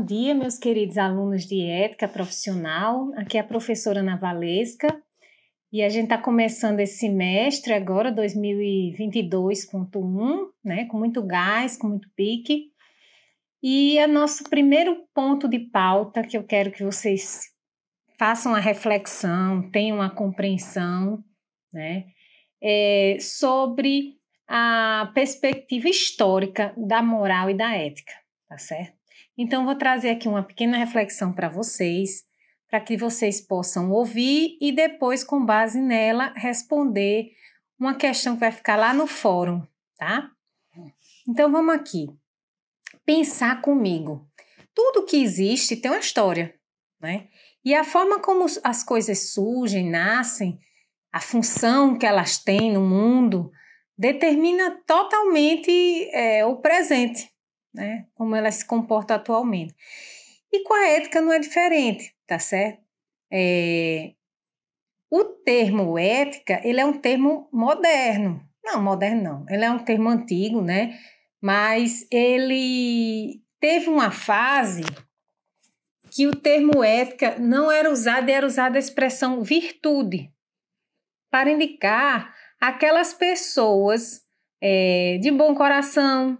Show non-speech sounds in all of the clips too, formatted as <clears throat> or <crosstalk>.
Bom dia, meus queridos alunos de ética profissional. Aqui é a professora Ana Valesca e a gente está começando esse semestre agora, 2022.1, né? Com muito gás, com muito pique. E o nosso primeiro ponto de pauta que eu quero que vocês façam a reflexão, tenham a compreensão, né? É sobre a perspectiva histórica da moral e da ética, tá certo? Então, vou trazer aqui uma pequena reflexão para vocês, para que vocês possam ouvir e depois, com base nela, responder uma questão que vai ficar lá no fórum, tá? Então, vamos aqui. Pensar comigo. Tudo que existe tem uma história, né? E a forma como as coisas surgem, nascem, a função que elas têm no mundo, determina totalmente é, o presente, né? Como ela se comporta atualmente. E com a ética não é diferente, tá certo? É, o termo ética, ele é um termo moderno. Não, moderno não. Ele é um termo antigo, né? Mas ele teve uma fase que o termo ética não era usado, era usada a expressão virtude para indicar aquelas pessoas é, de bom coração,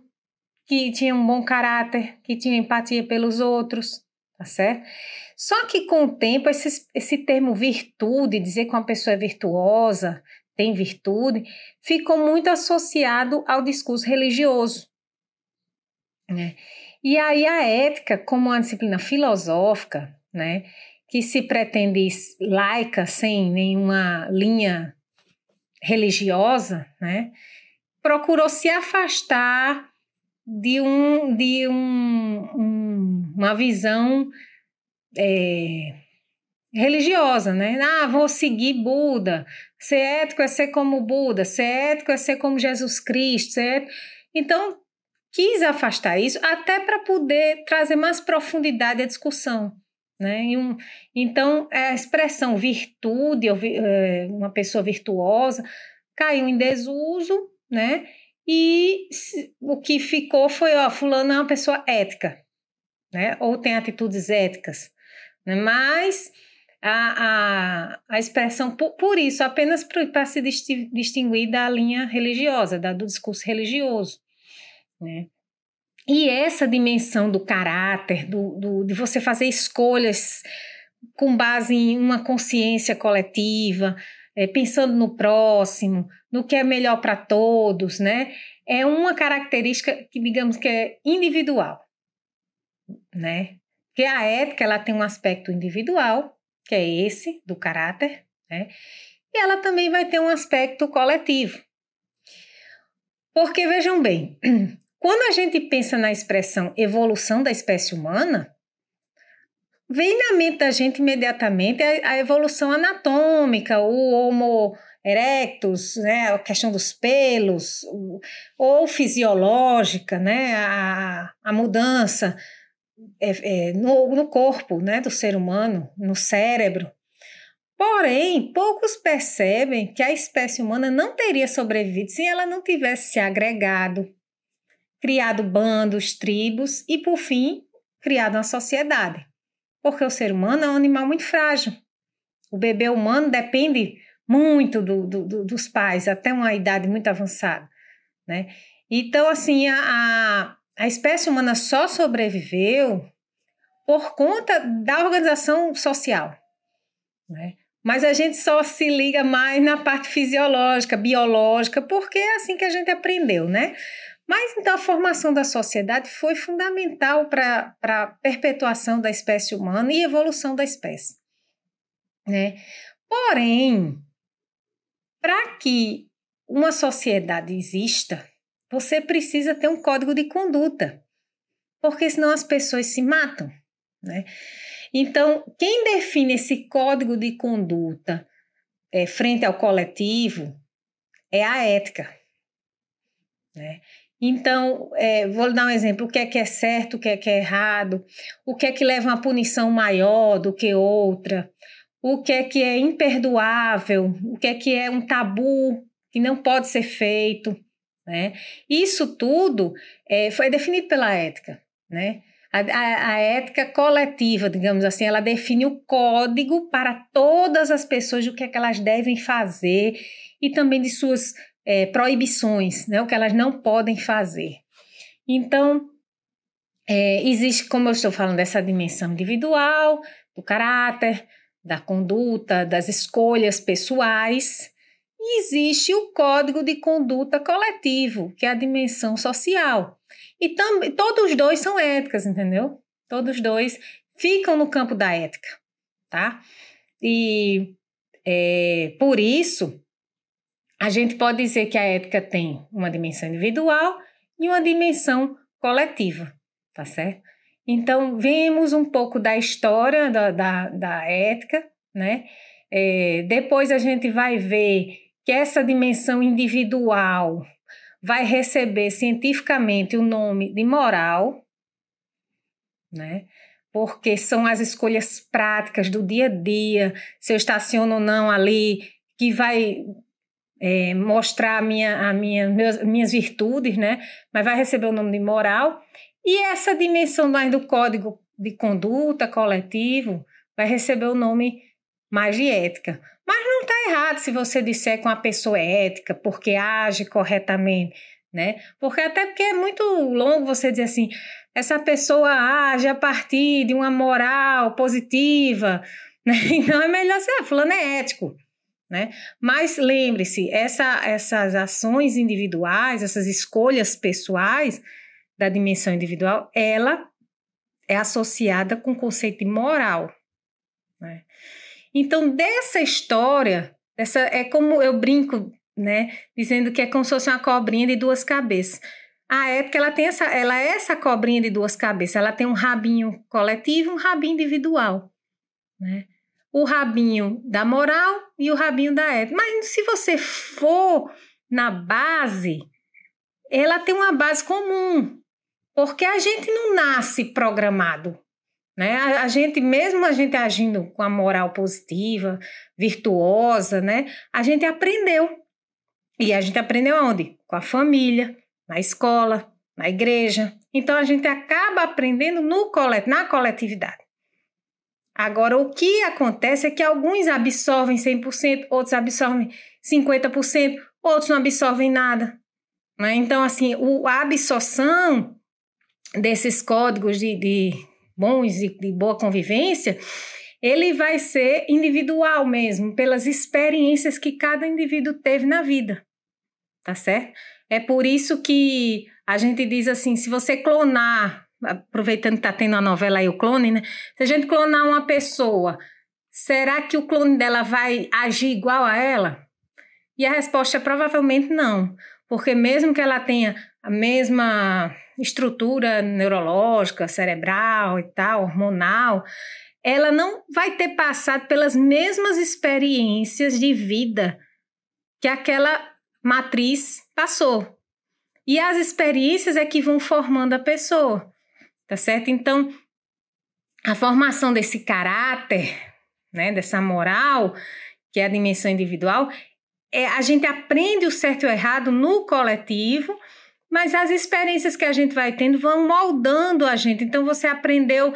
que tinha um bom caráter, que tinha empatia pelos outros, tá certo? Só que com o tempo, esse, esse termo virtude, dizer que uma pessoa é virtuosa, tem virtude, ficou muito associado ao discurso religioso. Né? E aí a ética, como uma disciplina filosófica, né, que se pretende laica, sem nenhuma linha religiosa, né, procurou se afastar de, um, de um, um uma visão é, religiosa, né? Ah, vou seguir Buda. Ser ético é ser como Buda, ser ético é ser como Jesus Cristo. Ser... Então, quis afastar isso até para poder trazer mais profundidade à discussão. Né? Um, então, a expressão virtude, é, uma pessoa virtuosa, caiu em desuso, né? E o que ficou foi, ó, fulano é uma pessoa ética, né? Ou tem atitudes éticas, né? Mas a, a, a expressão, por, por isso, apenas para se distinguir da linha religiosa, da, do discurso religioso, né? E essa dimensão do caráter, do, do, de você fazer escolhas com base em uma consciência coletiva, é, pensando no próximo, no que é melhor para todos, né? É uma característica que, digamos, que é individual, né? Porque a ética, ela tem um aspecto individual, que é esse, do caráter, né? E ela também vai ter um aspecto coletivo. Porque, vejam bem, <clears throat> quando a gente pensa na expressão evolução da espécie humana, vem na mente da gente imediatamente a, a evolução anatômica, o Homo erectus, né, a questão dos pelos, ou fisiológica, né, a, a mudança é, é, no, no corpo né, do ser humano, no cérebro. Porém, poucos percebem que a espécie humana não teria sobrevivido se ela não tivesse se agregado, criado bandos, tribos e, por fim, criado uma sociedade. Porque o ser humano é um animal muito frágil. O bebê humano depende muito do, do, dos pais, até uma idade muito avançada, né? Então, assim, a, a espécie humana só sobreviveu por conta da organização social, né? Mas a gente só se liga mais na parte fisiológica, biológica, porque é assim que a gente aprendeu, né? Mas então a formação da sociedade foi fundamental para a perpetuação da espécie humana e evolução da espécie. Né? Porém, para que uma sociedade exista, você precisa ter um código de conduta, porque senão as pessoas se matam. Né? Então, quem define esse código de conduta é, frente ao coletivo é a ética. Né? Então, é, vou dar um exemplo: o que é que é certo, o que é que é errado, o que é que leva a uma punição maior do que outra, o que é que é imperdoável, o que é que é um tabu que não pode ser feito. Né? Isso tudo é, foi definido pela ética. Né? A, a, a, ética coletiva, digamos assim, ela define o código para todas as pessoas de o que, é que elas devem fazer e também de suas é, proibições, né, o que elas não podem fazer. Então, é, existe, como eu estou falando, essa dimensão individual, do caráter, da conduta, das escolhas pessoais, e existe o código de conduta coletivo, que é a dimensão social. E também todos os dois são éticas, entendeu? Todos os dois ficam no campo da ética, tá? E é, por isso a gente pode dizer que a ética tem uma dimensão individual e uma dimensão coletiva, tá certo? Então, vemos um pouco da história da, da, da ética, né? É, depois a gente vai ver que essa dimensão individual vai receber cientificamente o nome de moral, né? Porque são as escolhas práticas do dia a dia, se eu estaciono ou não ali, que vai é, mostrar a minha, a minha, meus, minhas virtudes, né? Mas vai receber o nome de moral. E essa dimensão mais do código de conduta coletivo vai receber o nome mais de ética. Mas não está errado se você disser que uma pessoa é ética, porque age corretamente, né? Porque até porque é muito longo você dizer assim, essa pessoa age a partir de uma moral positiva, <laughs> né? Então é melhor ser, ah, fulano é ético, né? Mas lembre-se, essa, essas ações individuais, essas escolhas pessoais da dimensão individual, ela é associada com o conceito de moral, né? Então, dessa história, essa é como eu brinco, né, dizendo que é como se fosse uma cobrinha de duas cabeças. A ética ela tem essa, ela é essa cobrinha de duas cabeças. Ela tem um rabinho coletivo, e um rabinho individual, né? O rabinho da moral e o rabinho da ética. Mas se você for na base, ela tem uma base comum, porque a gente não nasce programado. Né? A, a, gente, mesmo a gente agindo com a moral positiva, virtuosa, né? A gente aprendeu. E a gente aprendeu onde? Com a família, na escola, na igreja. Então a gente acaba aprendendo no colet na coletividade. Agora, o que acontece é que alguns absorvem 100%, outros absorvem 50%, outros não absorvem nada. Né? Então, assim, o, a absorção desses códigos de, de bons e de boa convivência, ele vai ser individual mesmo, pelas experiências que cada indivíduo teve na vida. Tá certo? É por isso que a gente diz assim: se você clonar, aproveitando que tá tendo a novela aí, o clone, né? Se a gente clonar uma pessoa, será que o clone dela vai agir igual a ela? E a resposta é provavelmente não, porque mesmo que ela tenha a mesma estrutura neurológica, cerebral e tal, hormonal, ela não vai ter passado pelas mesmas experiências de vida que aquela matriz passou. E as experiências é que vão formando a pessoa, tá certo? Então, a formação desse caráter, né, dessa moral, que é a dimensão individual, é, a gente aprende o certo e o errado no coletivo mas as experiências que a gente vai tendo vão moldando a gente. Então você aprendeu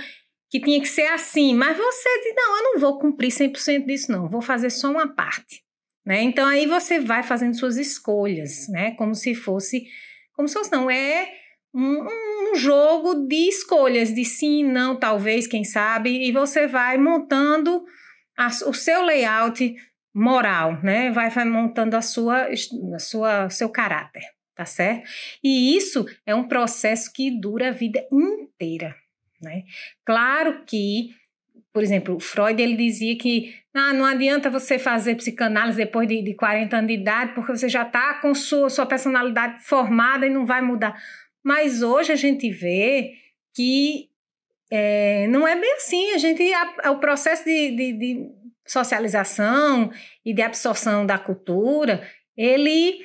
que tinha que ser assim, mas você diz: não, eu não vou cumprir 100% disso, não, vou fazer só uma parte. Né? Então aí você vai fazendo suas escolhas, né? Como se fosse, como se fosse, não, é um, um jogo de escolhas, de sim, não, talvez, quem sabe, e você vai montando a, o seu layout moral, né? Vai, vai montando a sua, a sua, seu caráter tá certo? E isso é um processo que dura a vida inteira, né? Claro que, por exemplo, Freud ele dizia que ah, não adianta você fazer psicanálise depois de, de 40 anos de idade, porque você já está com sua, sua personalidade formada e não vai mudar. Mas hoje a gente vê que é, não é bem assim. A gente, a, o processo de, de, de socialização e de absorção da cultura, ele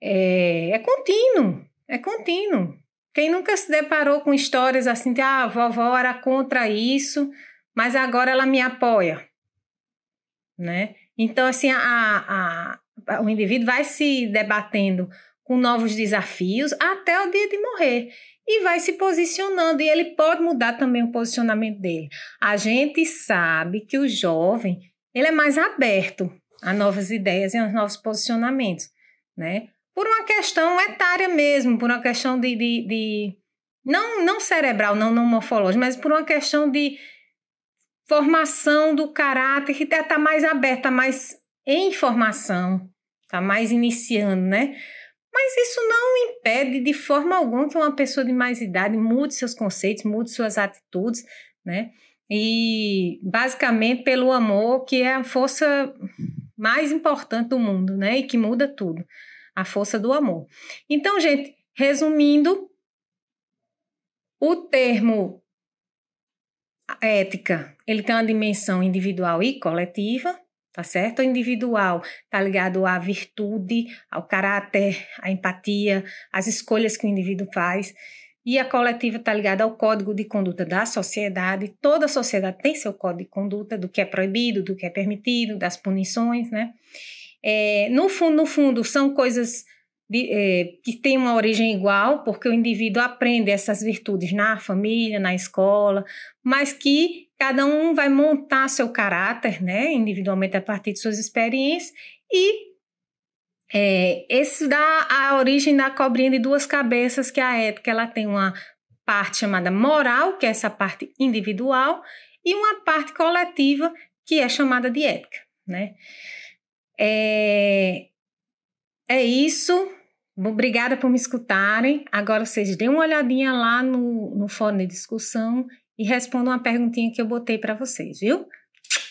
é, é contínuo, é contínuo. Quem nunca se deparou com histórias assim de ah, a vovó era contra isso, mas agora ela me apoia, né? Então, assim, a, a, a, o indivíduo vai se debatendo com novos desafios até o dia de morrer e vai se posicionando e ele pode mudar também o posicionamento dele. A gente sabe que o jovem, ele é mais aberto a novas ideias e a novos posicionamentos, né? Por uma questão etária mesmo, por uma questão de, de, de não, não cerebral, não, não morfológica, mas por uma questão de formação do caráter que está mais aberta, mais em formação, está mais iniciando, né? Mas isso não impede de forma alguma que uma pessoa de mais idade mude seus conceitos, mude suas atitudes, né? E basicamente pelo amor, que é a força mais importante do mundo, né? E que muda tudo. A força do amor. Então, gente, resumindo, o termo ética, ele tem uma dimensão individual e coletiva, tá certo? O individual tá ligado à virtude, ao caráter, à empatia, às escolhas que o indivíduo faz. E a coletiva está ligada ao código de conduta da sociedade. Toda sociedade tem seu código de conduta do que é proibido, do que é permitido, das punições, né? É, no fundo, no fundo, são coisas de, é, que têm uma origem igual, porque o indivíduo aprende essas virtudes na família, na escola, mas que cada um vai montar seu caráter, né, individualmente a partir de suas experiências, e é, esse dá a origem da cobrinha de duas cabeças, que é a ética ela tem uma parte chamada moral, que é essa parte individual, e uma parte coletiva, que é chamada de ética, né? É, é isso. Obrigada por me escutarem. Agora vocês dêem uma olhadinha lá no, no fórum de discussão e responda uma perguntinha que eu botei para vocês, viu?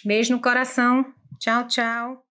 Beijo no coração. Tchau, tchau.